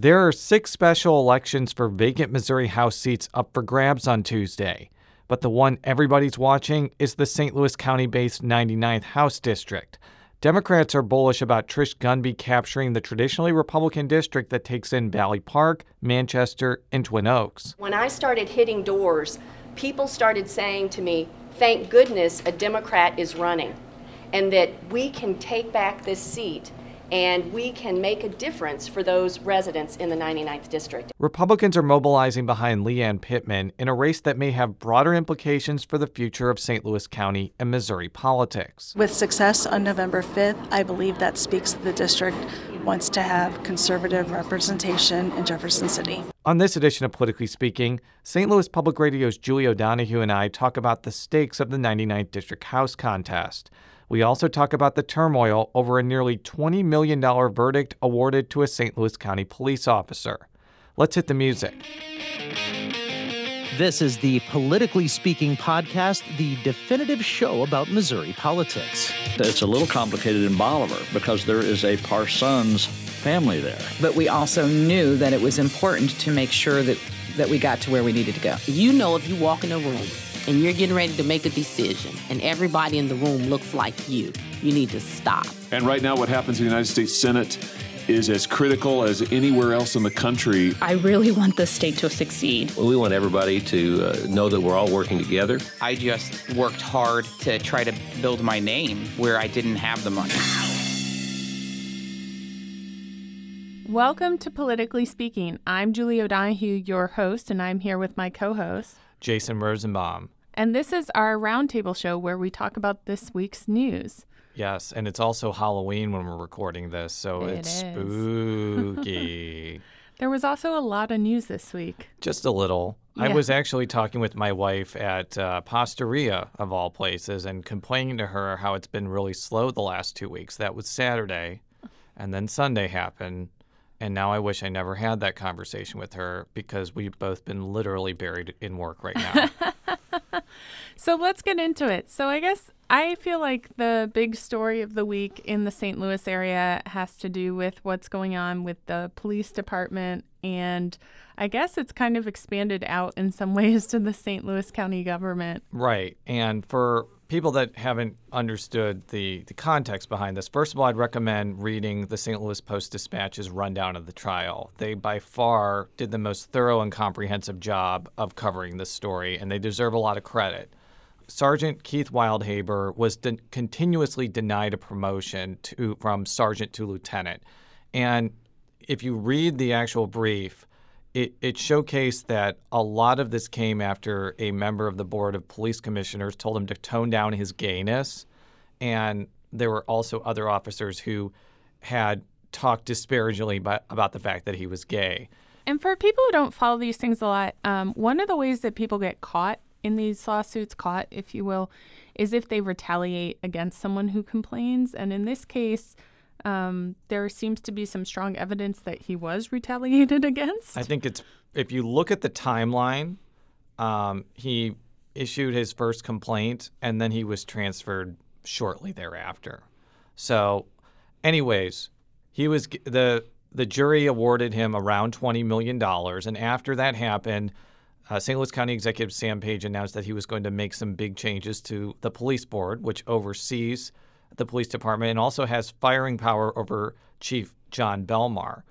There are six special elections for vacant Missouri House seats up for grabs on Tuesday, but the one everybody's watching is the St. Louis County based 99th House District. Democrats are bullish about Trish Gunby capturing the traditionally Republican district that takes in Valley Park, Manchester, and Twin Oaks. When I started hitting doors, people started saying to me, Thank goodness a Democrat is running, and that we can take back this seat and we can make a difference for those residents in the 99th District. Republicans are mobilizing behind Lee Ann Pittman in a race that may have broader implications for the future of St. Louis County and Missouri politics. With success on November 5th, I believe that speaks to the district wants to have conservative representation in Jefferson City. On this edition of Politically Speaking, St. Louis Public Radio's Julie O'Donohue and I talk about the stakes of the 99th District House contest. We also talk about the turmoil over a nearly $20 million verdict awarded to a St. Louis County police officer. Let's hit the music. This is the Politically Speaking podcast, the definitive show about Missouri politics. It's a little complicated in Bolivar because there is a Parsons family there. But we also knew that it was important to make sure that, that we got to where we needed to go. You know, if you walk in a room and you're getting ready to make a decision and everybody in the room looks like you, you need to stop. And right now, what happens in the United States Senate is as critical as anywhere else in the country. I really want the state to succeed. Well, we want everybody to uh, know that we're all working together. I just worked hard to try to build my name where I didn't have the money. Welcome to Politically Speaking. I'm Julie O'Donohue, your host, and I'm here with my co host, Jason Rosenbaum. And this is our roundtable show where we talk about this week's news. Yes, and it's also Halloween when we're recording this, so It it's is. spooky. There was also a lot of news this week. Just a little. I was actually talking with my wife at uh, Pastaria, of all places, and complaining to her how it's been really slow the last two weeks. That was Saturday, and then Sunday happened. And now I wish I never had that conversation with her because we've both been literally buried in work right now. So let's get into it. So I guess I feel like the big story of the week in the St. Louis area has to do with what's going on with the police department. And I guess it's kind of expanded out in some ways to the St. Louis County government. Right. And for people that haven't understood the, the context behind this, first of all, I'd recommend reading the St. Louis Post Dispatch's rundown of the trial. They, by far, did the most thorough and comprehensive job of covering this story, and they deserve a lot of credit. Sergeant Keith Wildhaber was de- continuously denied a promotion to, from sergeant to lieutenant. And if you read the actual brief, it, it showcased that a lot of this came after a member of the Board of Police Commissioners told him to tone down his gayness. And there were also other officers who had talked disparagingly by, about the fact that he was gay. And for people who don't follow these things a lot, um, one of the ways that people get caught in these lawsuits, caught, if you will, is if they retaliate against someone who complains. And in this case, um, there seems to be some strong evidence that he was retaliated against. I think it's if you look at the timeline, um, he issued his first complaint and then he was transferred shortly thereafter. So, anyways, he was the the jury awarded him around twenty million dollars, and after that happened. Uh, St. Louis County Executive Sam Page announced that he was going to make some big changes to the police board, which oversees the police department and also has firing power over Chief Jon Belmar.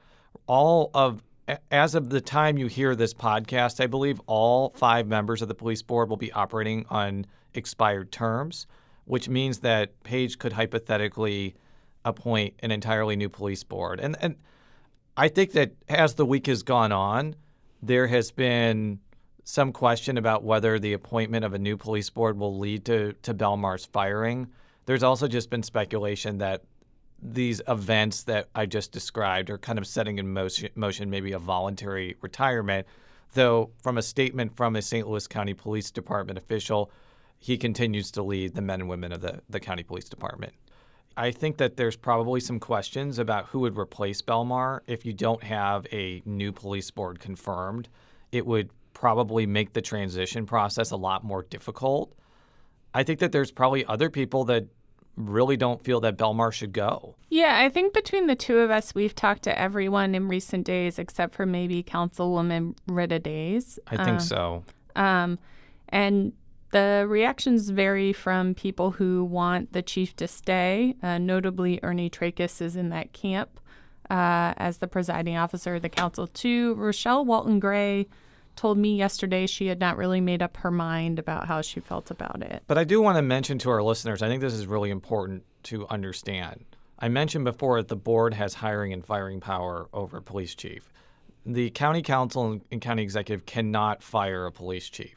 All of as of the time you hear this podcast, I believe all five members of the police board will be operating on expired terms, which means that Page could hypothetically appoint an entirely new police board. And and I think that as the week has gone on, there has been some question about whether the appointment of a new police board will lead to, to Belmar's firing. There's also just been speculation that these events that I just described are kind of setting in motion, motion maybe a voluntary retirement. Though, from a statement from a St. Louis County Police Department official, he continues to lead the men and women of the, the county police department. I think that there's probably some questions about who would replace Belmar if you don't have a new police board confirmed. It would probably make the transition process a lot more difficult. I think that there's probably other people that really don't feel that Belmar should go. Yeah, I think between the two of us, we've talked to everyone in recent days except for maybe Councilwoman Rita Days. I think um, so. Um, and the reactions vary from people who want the chief to stay. Uh, notably, Ernie Trakas is in that camp uh, as the presiding officer of the council, too. Rochelle Walton Gray told me yesterday she had not really made up her mind about how she felt about it. But I do want to mention to our listeners, I think this is really important to understand. I mentioned before that the board has hiring and firing power over a police chief. The county council and county executive cannot fire a police chief.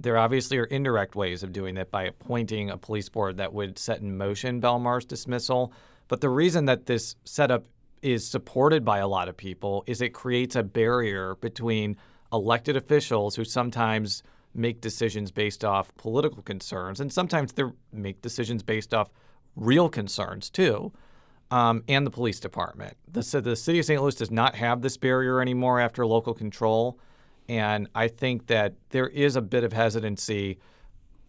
There obviously are indirect ways of doing that by appointing a police board that would set in motion Belmar's dismissal. But the reason that this setup is supported by a lot of people is it creates a barrier between elected officials who sometimes make decisions based off political concerns, and sometimes they make decisions based off real concerns too, um, and the police department. The, so the city of St. Louis does not have this barrier anymore after local control. And I think that there is a bit of hesitancy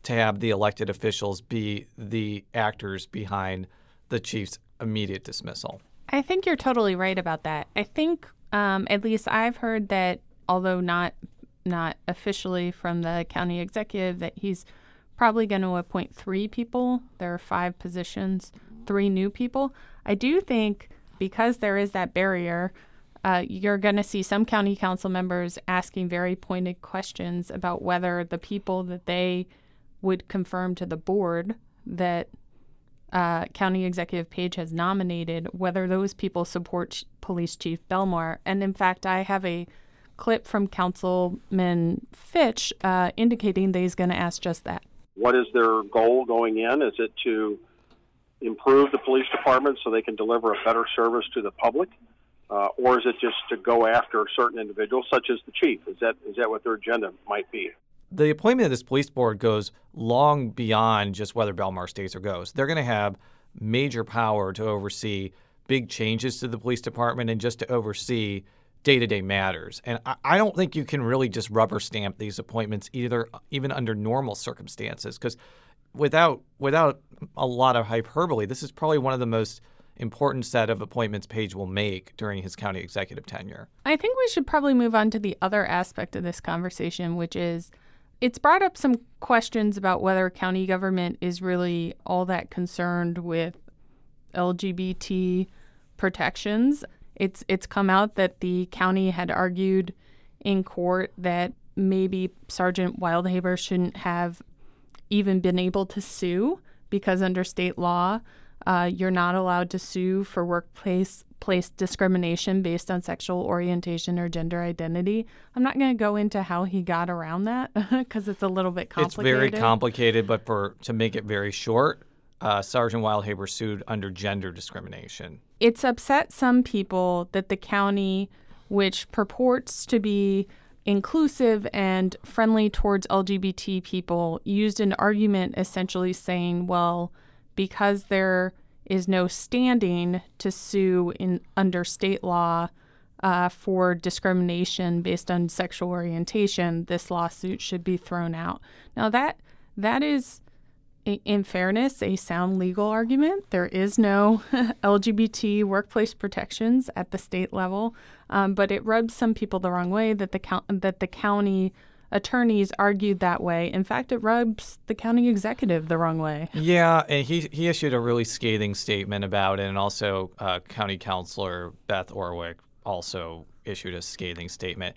to have the elected officials be the actors behind the chief's immediate dismissal. I think you're totally right about that. I think, um, at least I've heard that, although not not officially from the county executive, that he's probably going to appoint three people. There are five positions, three new people. I do think because there is that barrier, uh, you're going to see some county council members asking very pointed questions about whether the people that they would confirm to the board that uh, County Executive Page has nominated, whether those people support Police Chief Belmar. And in fact, I have a clip from Councilman Fitch uh, indicating that he's going to ask just that. What is their goal going in? Is it to improve the police department so they can deliver a better service to the public? uh, or is it just to go after certain individuals, such as the chief? Is that is that what their agenda might be? The appointment of this police board goes long beyond just whether Belmar stays or goes. They're going to have major power to oversee big changes to the police department and just to oversee day-to-day matters. And I, I don't think you can really just rubber stamp these appointments either, even under normal circumstances, because without without a lot of hyperbole, this is probably one of the most important set of appointments Page will make during his county executive tenure. I think we should probably move on to the other aspect of this conversation, which is it's brought up some questions about whether county government is really all that concerned with LGBT protections. It's it's come out that the county had argued in court that maybe Sergeant Wildhaber shouldn't have even been able to sue because under state law, uh, you're not allowed to sue for workplace place discrimination based on sexual orientation or gender identity. I'm not going to go into how he got around that because it's a little bit complicated. It's very complicated, but for to make it very short, uh, Sergeant Wildhaber sued under gender discrimination. It's upset some people that the county, which purports to be inclusive and friendly towards LGBT people, used an argument essentially saying, well, because there is no standing to sue in under state law uh, for discrimination based on sexual orientation, this lawsuit should be thrown out. Now that that is, in fairness, a sound legal argument. There is no LGBT workplace protections at the state level, um, but it rubs some people the wrong way that the that the county attorneys argued that way. In fact, it rubs the county executive the wrong way. Yeah, and he, he issued a really scathing statement about it, and also uh, County Councilor Beth Orwick also issued a scathing statement.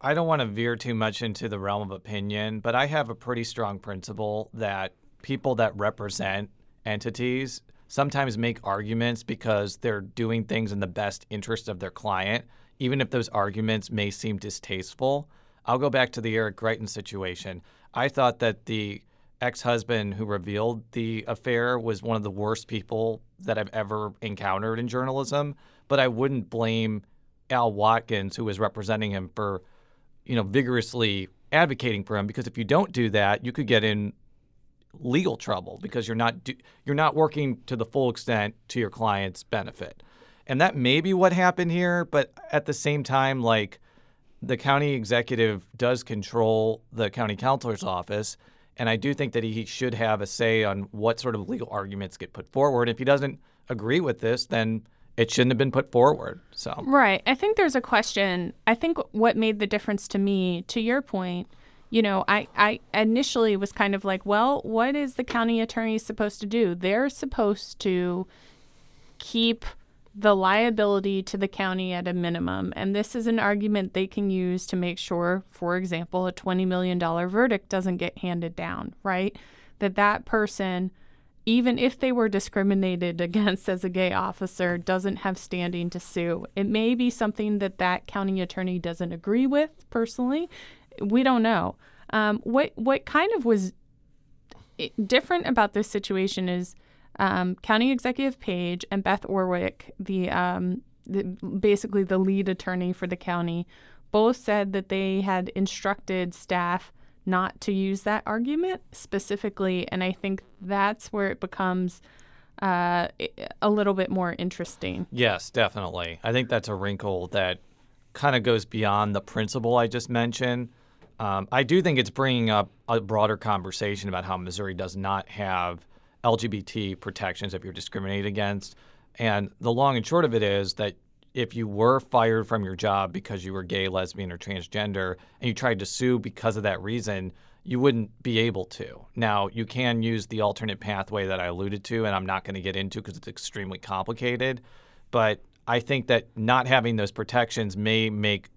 I don't want to veer too much into the realm of opinion, but I have a pretty strong principle that people that represent entities sometimes make arguments because they're doing things in the best interest of their client, even if those arguments may seem distasteful. I'll go back to the Eric Greitens situation. I thought that the ex husband who revealed the affair was one of the worst people that I've ever encountered in journalism, but I wouldn't blame Al Watkins, who was representing him, for you know vigorously advocating for him because if you don't do that, you could get in legal trouble because you're not do, you're not working to the full extent to your client's benefit. And that may be what happened here, but at the same time like the county executive does control the county counselor's office, And I do think that he should have a say on what sort of legal arguments get put forward. If he doesn't agree with this, then it shouldn't have been put forward. So Right. I think there's a question. I think what made the difference to me, to your point, you know, I, I initially was kind of like, well, what is the county attorney supposed to do? They're supposed to keep the liability to the county at a minimum. And this is an argument they can use to make sure, for example, a $20 million verdict doesn't get handed down, right? That that person, even if they were discriminated against as a gay officer, doesn't have standing to sue. It may be something that that county attorney doesn't agree with personally. We don't know. Um, what what kind of was different about this situation is um, County Executive Page and Beth Orwick, the, um, the basically the lead attorney for the county, both said that they had instructed staff not to use that argument specifically, and I think that's where it becomes uh, a little bit more interesting. Yes, definitely. I think that's a wrinkle that kind of goes beyond the principle I just mentioned. Um, I do think it's bringing up a broader conversation about how Missouri does not have LGBT protections if you're discriminated against. And the long and short of it is that if you were fired from your job because you were gay, lesbian, or transgender, and you tried to sue because of that reason, you wouldn't be able to. Now, you can use the alternate pathway that I alluded to, and I'm not going to get into because it's extremely complicated. But I think that not having those protections may make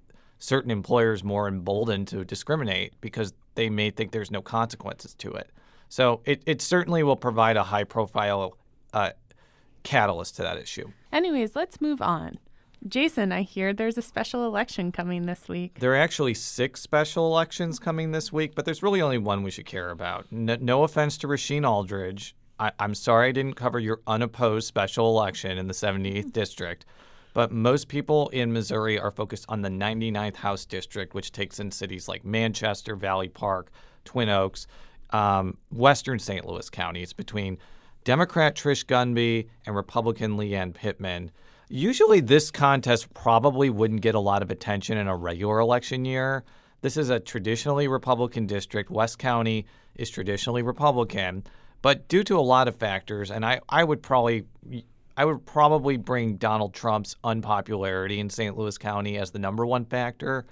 certain employers more emboldened to discriminate because they may think there's no consequences to it. So it, it certainly will provide a high profile uh, catalyst to that issue. Anyways, let's move on. Jason, I hear there's a special election coming this week. There are actually six special elections coming this week, but there's really only one we should care about. No, no offense to Rasheen Aldridge. I, I'm sorry I didn't cover your unopposed special election in the 78th district, but most people in Missouri are focused on the 99th House district, which takes in cities like Manchester, Valley Park, Twin Oaks, um, Western St. Louis County. It's between Democrat Trish Gunby and Republican Lee Ann Pittman. Usually, this contest probably wouldn't get a lot of attention in a regular election year. This is a traditionally Republican district. West County is traditionally Republican, but due to a lot of factors, and I, I would probably I would probably bring Donald Trump's unpopularity in St. Louis County as the number one factor.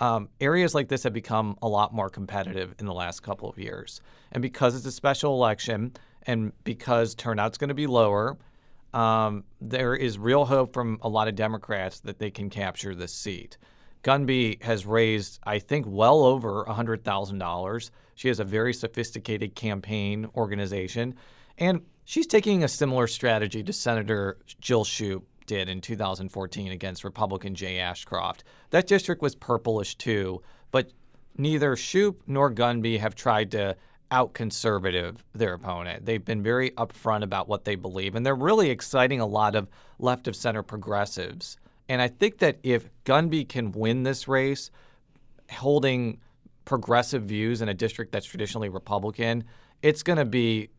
Um, areas like this have become a lot more competitive in the last couple of years. And because it's a special election and because turnout's going to be lower, um, there is real hope from a lot of Democrats that they can capture this seat. Gunby has raised, I think, well over $100,000. She has a very sophisticated campaign organization, and she's taking a similar strategy to Senator Jill Schupp did in 2014 against Republican Jay Ashcroft. That district was purplish too, but neither Schupp nor Gunby have tried to out conservative their opponent. They've been very upfront about what they believe, and they're really exciting a lot of left of center progressives. And I think that if Gunby can win this race, holding progressive views in a district that's traditionally Republican, it's going to be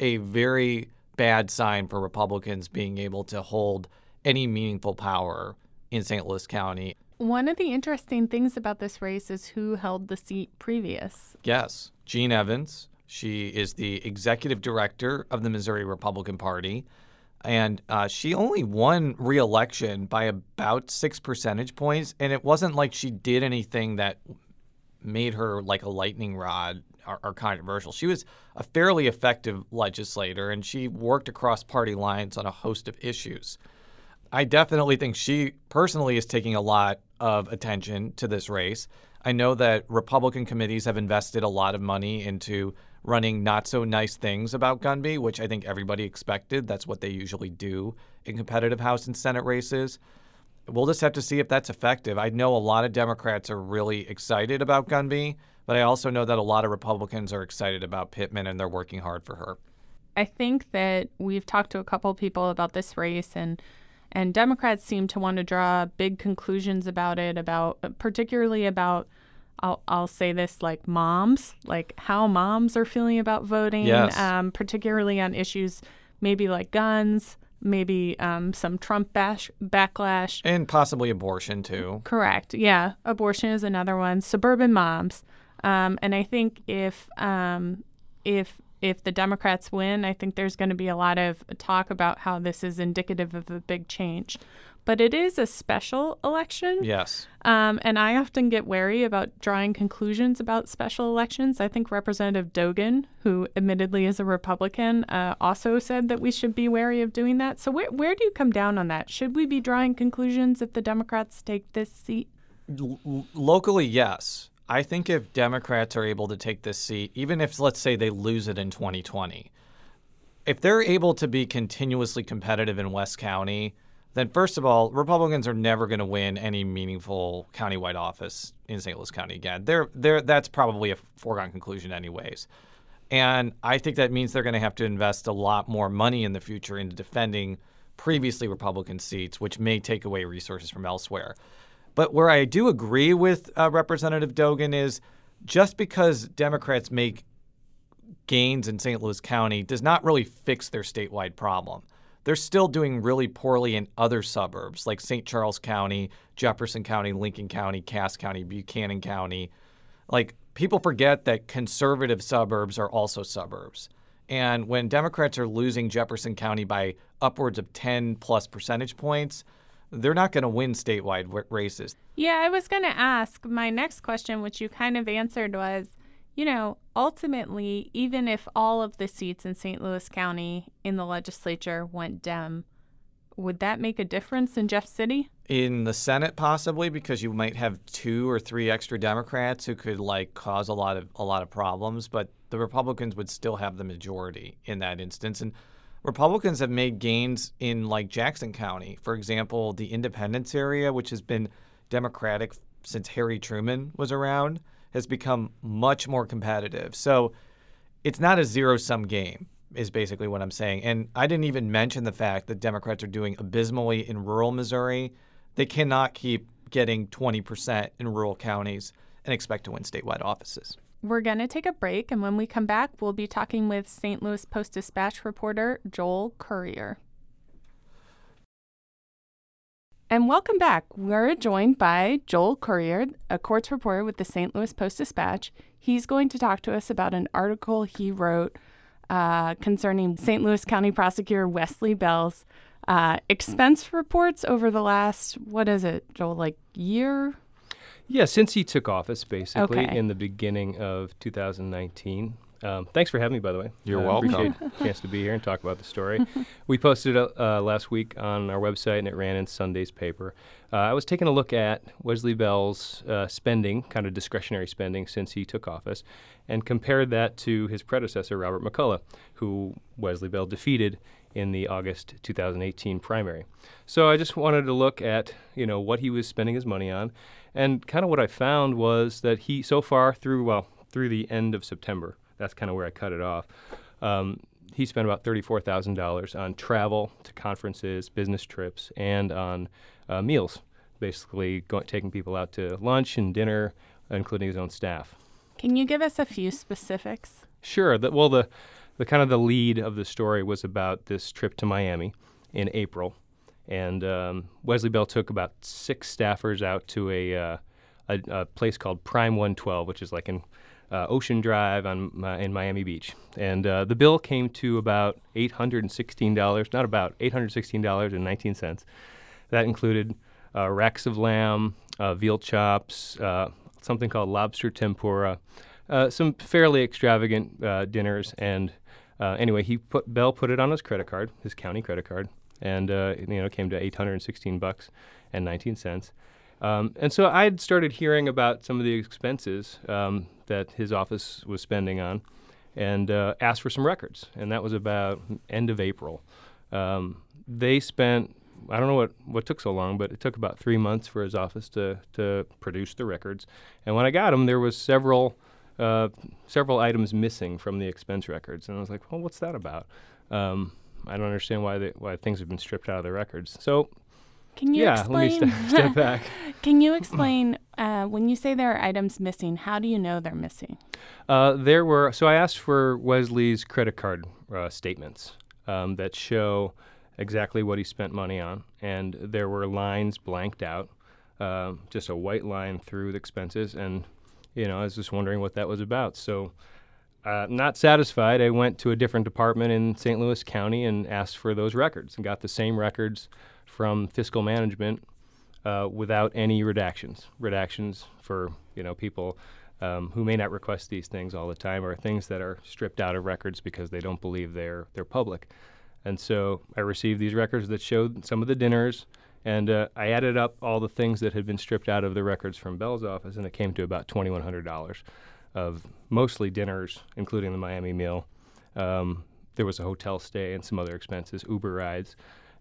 a very bad sign for Republicans being able to hold any meaningful power in St. Louis County. One of the interesting things about this race is who held the seat previous. Yes, Jean Evans. She is the executive director of the Missouri Republican Party. And uh, she only won re election by about six percentage points. And it wasn't like she did anything that made her like a lightning rod or, or controversial. She was a fairly effective legislator and she worked across party lines on a host of issues. I definitely think she personally is taking a lot of attention to this race. I know that Republican committees have invested a lot of money into running not so nice things about Gunby, which I think everybody expected. That's what they usually do in competitive House and Senate races. We'll just have to see if that's effective. I know a lot of Democrats are really excited about Gunby, but I also know that a lot of Republicans are excited about Pittman and they're working hard for her. I think that we've talked to a couple people about this race and and Democrats seem to want to draw big conclusions about it about particularly about I'll, I'll say this like moms, like how moms are feeling about voting, yes. um, particularly on issues maybe like guns, maybe um, some Trump bash, backlash. And possibly abortion too. Correct. Yeah. Abortion is another one. Suburban moms. Um, and I think if um, if if the Democrats win, I think there's going to be a lot of talk about how this is indicative of a big change. But it is a special election. Yes. Um, and I often get wary about drawing conclusions about special elections. I think Representative Dogan, who admittedly is a Republican, uh, also said that we should be wary of doing that. So, where, where do you come down on that? Should we be drawing conclusions if the Democrats take this seat? L- locally, yes. I think if Democrats are able to take this seat, even if, let's say, they lose it in 2020, if they're able to be continuously competitive in West County, then first of all, Republicans are never going to win any meaningful countywide office in St. Louis County again. They're, they're, that's probably a foregone conclusion, anyways. And I think that means they're going to have to invest a lot more money in the future into defending previously Republican seats, which may take away resources from elsewhere. But where I do agree with uh, Representative Dogan is just because Democrats make gains in St. Louis County does not really fix their statewide problem. They're still doing really poorly in other suburbs like St. Charles County, Jefferson County, Lincoln County, Cass County, Buchanan County. Like people forget that conservative suburbs are also suburbs. And when Democrats are losing Jefferson County by upwards of 10 plus percentage points, they're not going to win statewide w- races. Yeah, I was going to ask. My next question, which you kind of answered, was you know, ultimately, even if all of the seats in St. Louis County in the legislature went Dem, would that make a difference in Jeff City? In the Senate, possibly, because you might have two or three extra Democrats who could like cause a lot of a lot of problems, but the Republicans would still have the majority in that instance. And Republicans have made gains in like Jackson County, for example, the Independence area, which has been Democratic since Harry Truman was around, has become much more competitive. So it's not a zero sum game, is basically what I'm saying. And I didn't even mention the fact that Democrats are doing abysmally in rural Missouri. They cannot keep getting 20% in rural counties and expect to win statewide offices. We're going to take a break, and when we come back, we'll be talking with St. Louis Post Dispatch reporter Joel Currier. And welcome back. We're joined by Joel Currier, a courts reporter with the St. Louis Post Dispatch. He's going to talk to us about an article he wrote uh, concerning St. Louis County Prosecutor Wesley Bell's uh, expense reports over the last, what is it, Joel, like year? Yeah, since he took office, basically, Okay. in the beginning of 2019. Um, thanks for having me, by the way. You're Uh, welcome. Appreciate the chance to be here and talk about the story. we posted it uh, last week on our website, and it ran in Sunday's paper. Uh, I was taking a look at Wesley Bell's uh, spending, kind of discretionary spending, since he took office, and compared that to his predecessor, Robert McCulloch, who Wesley Bell defeated in the August 2018 primary. So I just wanted to look at, you know, what he was spending his money on, and kind of what I found was that he, so far through well through the end of September, that's kind of where I cut it off. Um, he spent about thirty-four thousand dollars on travel to conferences, business trips, and on uh, meals. Basically, go- taking people out to lunch and dinner, including his own staff. Can you give us a few specifics? Sure. The, well, the the kind of the lead of the story was about this trip to Miami in April, and um, Wesley Bell took about six staffers out to a uh, a, a place called Prime 112, which is like in uh, Ocean Drive on Mi- in Miami Beach, and uh, the bill came to about eight hundred and sixteen dollars. Not about eight hundred sixteen dollars and nineteen cents. That included uh, racks of lamb, uh, veal chops, uh, something called lobster tempura, uh, some fairly extravagant uh, dinners, and uh, anyway, he put Bell put it on his credit card, his county credit card, and uh, you know came to 816 bucks and 19 cents. Um, and so I had started hearing about some of the expenses um, that his office was spending on, and uh, asked for some records. And that was about end of April. Um, they spent I don't know what, what took so long, but it took about three months for his office to, to produce the records. And when I got them, there was several uh, several items missing from the expense records, and I was like, "Well, what's that about?" Um, I don't understand why they, why things have been stripped out of the records. So, Can you yeah, explain? let me st- step back. Can you explain uh, when you say there are items missing? How do you know they're missing? Uh, there were so I asked for Wesley's credit card uh, statements um, that show exactly what he spent money on, and there were lines blanked out, uh, just a white line through the expenses, and you know, I was just wondering what that was about. So, uh, not satisfied, I went to a different department in St. Louis County and asked for those records and got the same records from fiscal management uh, without any redactions. Redactions for you know people um, who may not request these things all the time or things that are stripped out of records because they don't believe they're they're public. And so I received these records that showed some of the dinners, and uh, I added up all the things that had been stripped out of the records from Bell's office, and it came to about twenty one hundred dollars of mostly dinners, including the Miami meal. Um, there was a hotel stay and some other expenses, Uber rides,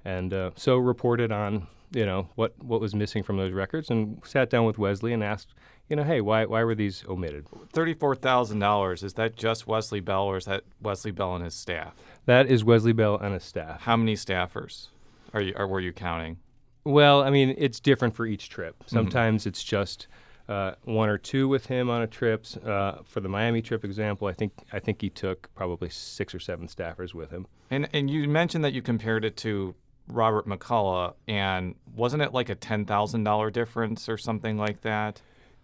and uh, so reported on you know what what was missing from those records, and sat down with Wesley and asked, you know, hey, why why were these omitted? Thirty-four thousand dollars. Is that just Wesley Bell, or is that Wesley Bell and his staff? That is Wesley Bell and his staff. How many staffers are you? Or were you counting? Well, I mean, it's different for each trip. Sometimes mm-hmm. it's just uh, one or two with him on a trip. Uh, for the Miami trip example, I think I think he took probably six or seven staffers with him. And and you mentioned that you compared it to Robert McCulloch, and wasn't it like a ten thousand dollar difference or something like that?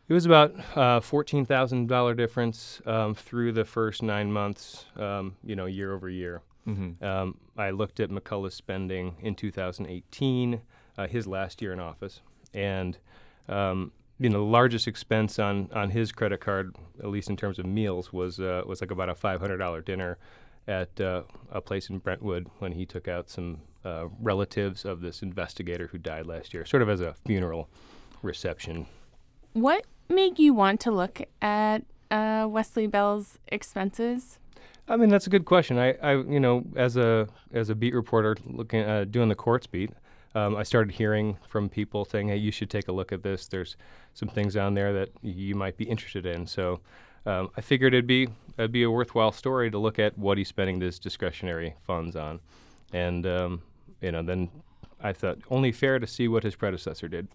It was about uh, fourteen thousand dollar difference um, through the first nine months. Um, you know, year over year. Mm-hmm. Um, I looked at McCulloch's spending in 2018, uh, his last year in office, and um, you know, the largest expense on on his credit card, at least in terms of meals, was uh, was like about a five hundred dollar dinner at uh, a place in Brentwood when he took out some uh, relatives of this investigator who died last year, sort of as a funeral reception. What made you want to look at uh, Wesley Bell's expenses? I mean, that's a good question. I, I, you know, as a as a beat reporter looking uh, doing the courts beat, um, I started hearing from people saying, "Hey, you should take a look at this. There's some things on there that you might be interested in." So um, I figured it'd be it'd be a worthwhile story to look at what he's spending his discretionary funds on, and um, you know, then I thought only fair to see what his predecessor did.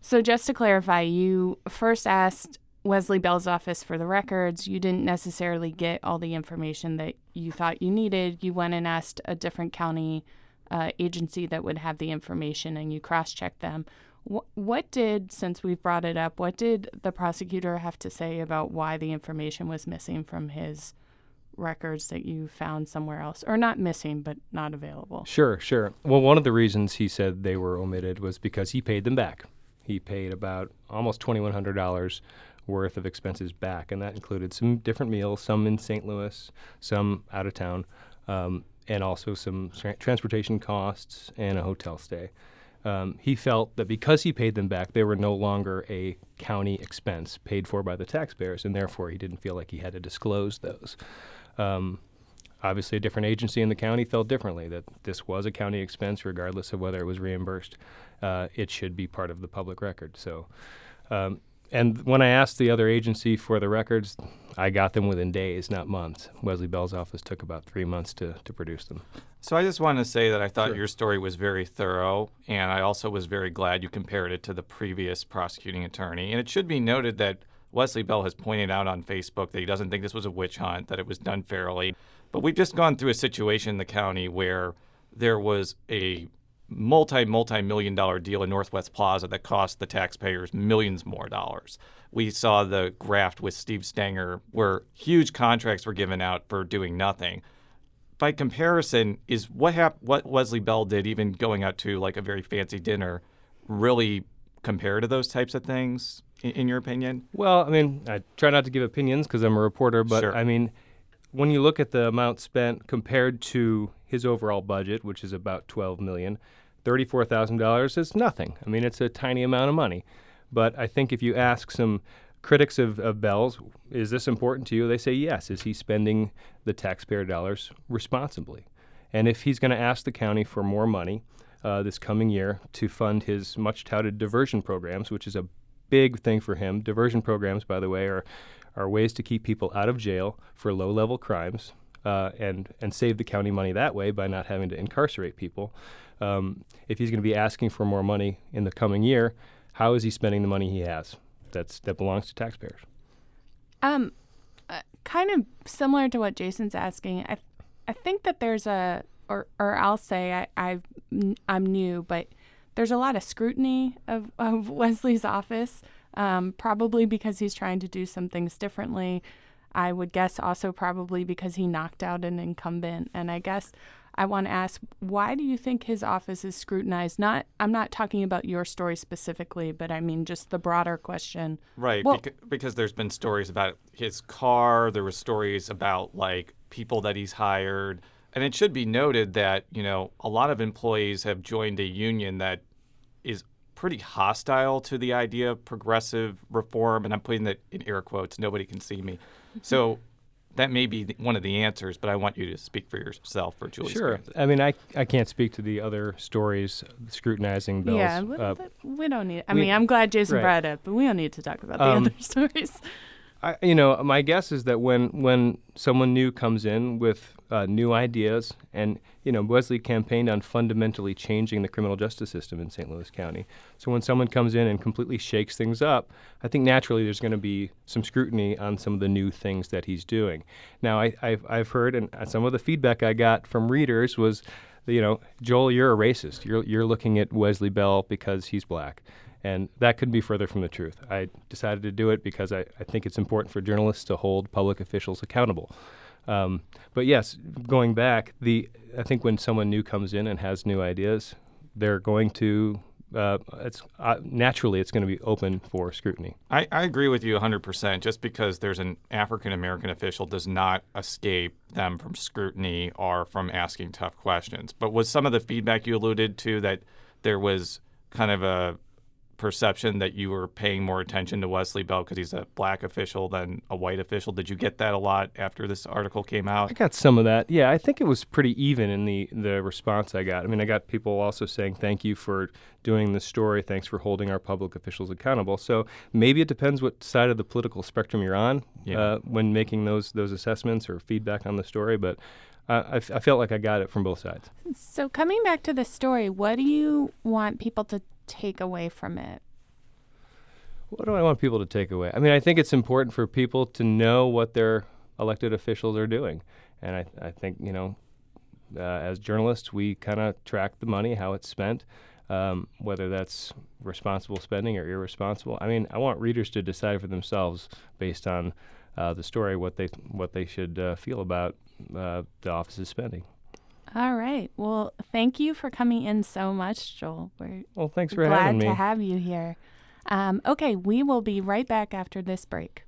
So just to clarify, you first asked Wesley Bell's office for the records. You didn't necessarily get all the information that you thought you needed. You went and asked a different county uh, agency that would have the information and you cross check them. Wh- what did, since we've brought it up, what did the prosecutor have to say about why the information was missing from his records that you found somewhere else? Or not missing, but not available? Sure, sure. Well, one of the reasons he said they were omitted was because he paid them back. He paid about almost $2,100 worth of expenses back, and that included some different meals, some in St. Louis, some out of town. Um, and also some tra- transportation costs and a hotel stay. Um, he felt that because he paid them back, they were no longer a county expense paid for by the taxpayers, and therefore he didn't feel like he had to disclose those. Um, obviously, a different agency in the county felt differently that this was a county expense, regardless of whether it was reimbursed. Uh, it should be part of the public record. So, um, and when I asked the other agency for the records, I got them within days, not months. Wesley Bell's office took about three months to, to produce them. So I just want to say that I thought sure. your story was very thorough, and I also was very glad you compared it to the previous prosecuting attorney. And it should be noted that Wesley Bell has pointed out on Facebook that he doesn't think this was a witch hunt, that it was done fairly. But we've just gone through a situation in the county where there was a multi multi million dollar deal in Northwest Plaza that cost the taxpayers millions more dollars. We saw the graft with Steve Stenger where huge contracts were given out for doing nothing. By comparison, is what hap- what Wesley Bell did, even going out to like a very fancy dinner, really compare to those types of things? In, in your opinion? Well, I mean, I try not to give opinions because I'm a reporter, but sure. I mean, when you look at the amount spent compared to his overall budget, which is about 12 million, $34,000 is nothing. I mean, it's a tiny amount of money. But I think if you ask some critics of, of Bell's, is this important to you? They say yes. Is he spending the taxpayer dollars responsibly? And if he's going to ask the county for more money uh, this coming year to fund his much touted diversion programs, which is a big thing for him. Diversion programs, by the way, are, are ways to keep people out of jail for low level crimes uh, and, and save the county money that way by not having to incarcerate people um, if he's going to be asking for more money in the coming year, how is he spending the money he has? That's that belongs to taxpayers. Um, uh, kind of similar to what Jason's asking. I, I think that there's a, or or I'll say I I've I'm new, but there's a lot of scrutiny of of Wesley's office. Um, probably because he's trying to do some things differently. I would guess also probably because he knocked out an incumbent. And I guess I want to ask, why do you think his office is scrutinized? Not, I'm not talking about your story specifically, but I mean just the broader question. Right, Well- beca- because there's been stories about his car. There were stories about like people that he's hired, and it should be noted that you know a lot of employees have joined a union that is pretty hostile to the idea of progressive reform, and I'm putting that in air quotes. Nobody can see me, so. That may be one of the answers, but I want you to speak for yourself for Julie. Sure. Scranton. I mean, I, I can't speak to the other stories scrutinizing bills. Yeah, we, Uh, we don't need. I we- mean, I'm glad Jason right. brought it up, but we don't need to talk about the Um, other stories. I, you know, my guess is that when when someone new comes in with uh, new ideas, and you know, Wesley campaigned on fundamentally changing the criminal justice system in St. Louis County. So when someone comes in and completely shakes things up, I think naturally there's going to be some scrutiny on some of the new things that he's doing. Now, I, I've I've heard, and some of the feedback I got from readers was, you know, Joel, you're a racist. You're you're looking at Wesley Bell because he's black. And that couldn't be further from the truth. I decided to do it because I, I think it's important for journalists to hold public officials accountable. Um, but yes, going back, the I think when someone new comes in and has new ideas, they're going to uh, it's uh, naturally it's going to be open for scrutiny. I, I agree with you 100%. Just because there's an African American official does not escape them from scrutiny or from asking tough questions. But was some of the feedback you alluded to that there was kind of a perception that you were paying more attention to Wesley Bell because he's a black official than a white official? Did you get that a lot after this article came out? I got some of that. Yeah, I think it was pretty even in the the response I got. I mean, I got people also saying thank you for doing this story. Thanks for holding our public officials accountable. So maybe it depends what side of the political spectrum you're on Yeah. uh, when making those those assessments or feedback on the story. But uh, I, f- I felt like I got it from both sides. So coming back to the story, what do you want people to take away from it? What do I want people to take away? I mean, I think it's important for people to know what their elected officials are doing. And I, I think, you know, uh, as journalists, we kind of track the money, how it's spent, um, whether that's responsible spending or irresponsible. I mean, I want readers to decide for themselves based on uh, the story what they what they should uh, feel about uh, the office's spending. All right. Well, thank you for coming in so much, Joel. We're Well, thanks for glad having me. Glad to have you here. Um, okay, we will be right back after this break.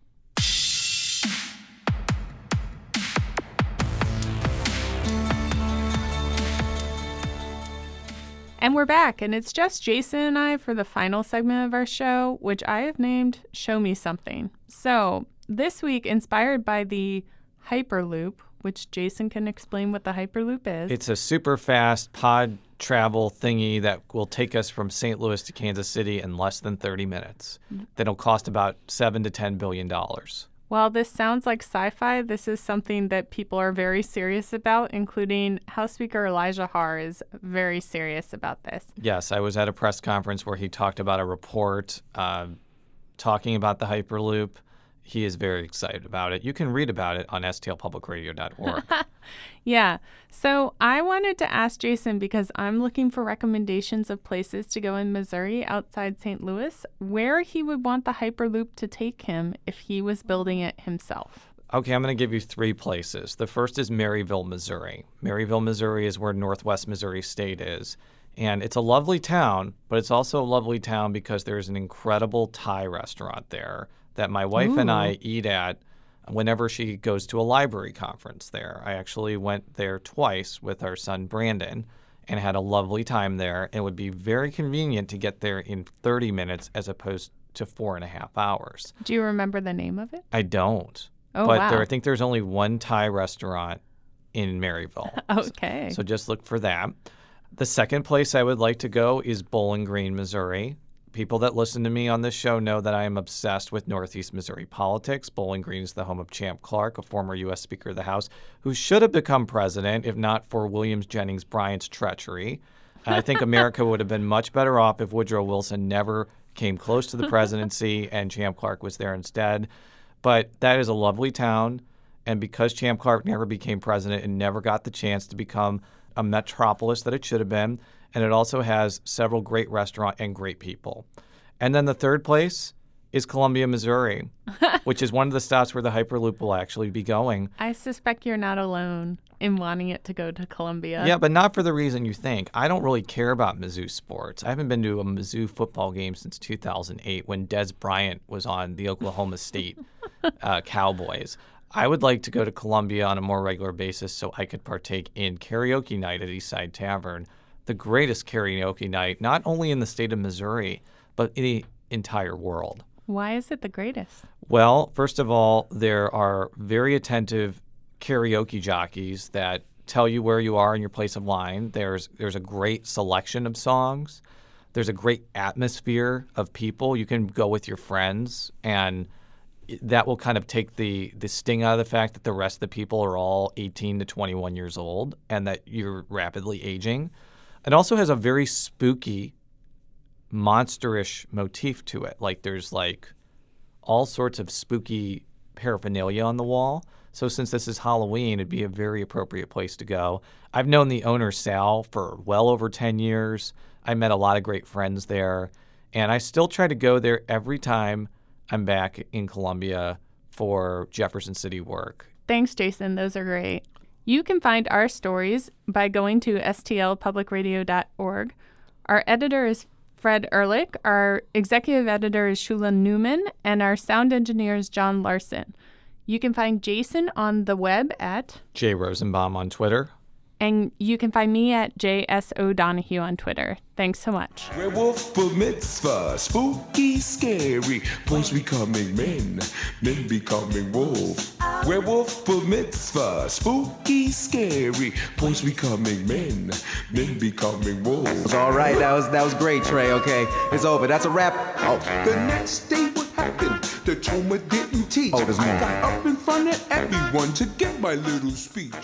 And we're back, and it's just Jason and I for the final segment of our show, which I have named Show Me Something. So, this week, inspired by the Hyperloop, which Jason can explain what the Hyperloop is. It's a super fast pod travel thingy that will take us from St. Louis to Kansas City in less than 30 minutes. That'll cost about seven to ten billion dollars. While this sounds like sci fi, this is something that people are very serious about, including House Speaker Elijah Haahr is very serious about this. Yes, I was at a press conference where he talked about a report uh, talking about the Hyperloop. He is very excited about it. You can read about it on stlpublicradio.org. Yeah. So I wanted to ask Jason because I'm looking for recommendations of places to go in Missouri outside St. Louis where he would want the Hyperloop to take him if he was building it himself. Okay, I'm going to give you three places. The first is Maryville, Missouri. Maryville, Missouri is where Northwest Missouri State is. And it's a lovely town, but it's also a lovely town because there's an incredible Thai restaurant there that my wife and I eat at whenever she goes to a library conference there. I actually went there twice with our son Brandon and had a lovely time there. It would be very convenient to get there in 30 minutes as opposed to four and a half hours. Do you remember the name of it? I don't. Oh, but there. I think there's only one Thai restaurant in Maryville. Okay. So just look for that. The second place I would like to go is Bowling Green, Missouri. People that listen to me on this show know that I am obsessed with Northeast Missouri politics. Bowling Green is the home of Champ Clark, a former U.S. Speaker of the House, who should have become president if not for Williams Jennings Bryant's treachery. And I think America would have been much better off if Woodrow Wilson never came close to the presidency and Champ Clark was there instead. But that is a lovely town. And because Champ Clark never became president and never got the chance to become a metropolis that it should have been, and it also has several great restaurant and great people. And then the third place is Columbia, Missouri, which is one of the stops where the Hyperloop will actually be going. I suspect you're not alone in wanting it to go to Columbia. Yeah, but not for the reason you think. I don't really care about Mizzou sports. I haven't been to a Mizzou football game since 2008 when Dez Bryant was on the Oklahoma State uh, Cowboys. I would like to go to Columbia on a more regular basis so I could partake in karaoke night at Eastside Tavern, the greatest karaoke night, not only in the state of Missouri, but in the entire world. Why is it the greatest? Well, first of all, there are very attentive karaoke jockeys that tell you where you are in your place of line. There's there's a great selection of songs. There's a great atmosphere of people. You can go with your friends and that will kind of take the the sting out of the fact that the rest of the people are all 18 to 21 years old and that you're rapidly aging. It also has a very spooky monsterish motif to it. Like there's like all sorts of spooky paraphernalia on the wall. So since this is Halloween, it'd be a very appropriate place to go. I've known the owner Sal for well over 10 years. I met a lot of great friends there, and I still try to go there every time I'm back in Columbia for Jefferson City work. Thanks, Jason. Those are great. You can find our stories by going to stlpublicradio.org. Our editor is Fred Ehrlich, our executive editor is Shula Neuman, and our sound engineer is John Larson. You can find Jason on the web at Jay Rosenbaum on Twitter. And you can find me at JS Donahue on Twitter. Thanks so much. Werewolf Bar Mitzvah, spooky, scary. Boys becoming men, men becoming wolves. Werewolf Bar Mitzvah, spooky, scary. Boys becoming men, men becoming wolves. All right, that was that was great, Trey. Okay, it's over. That's a wrap. Oh. The next day, what happened? The Toma didn't teach. Oh, there's more. I got up in front of everyone to get my little speech.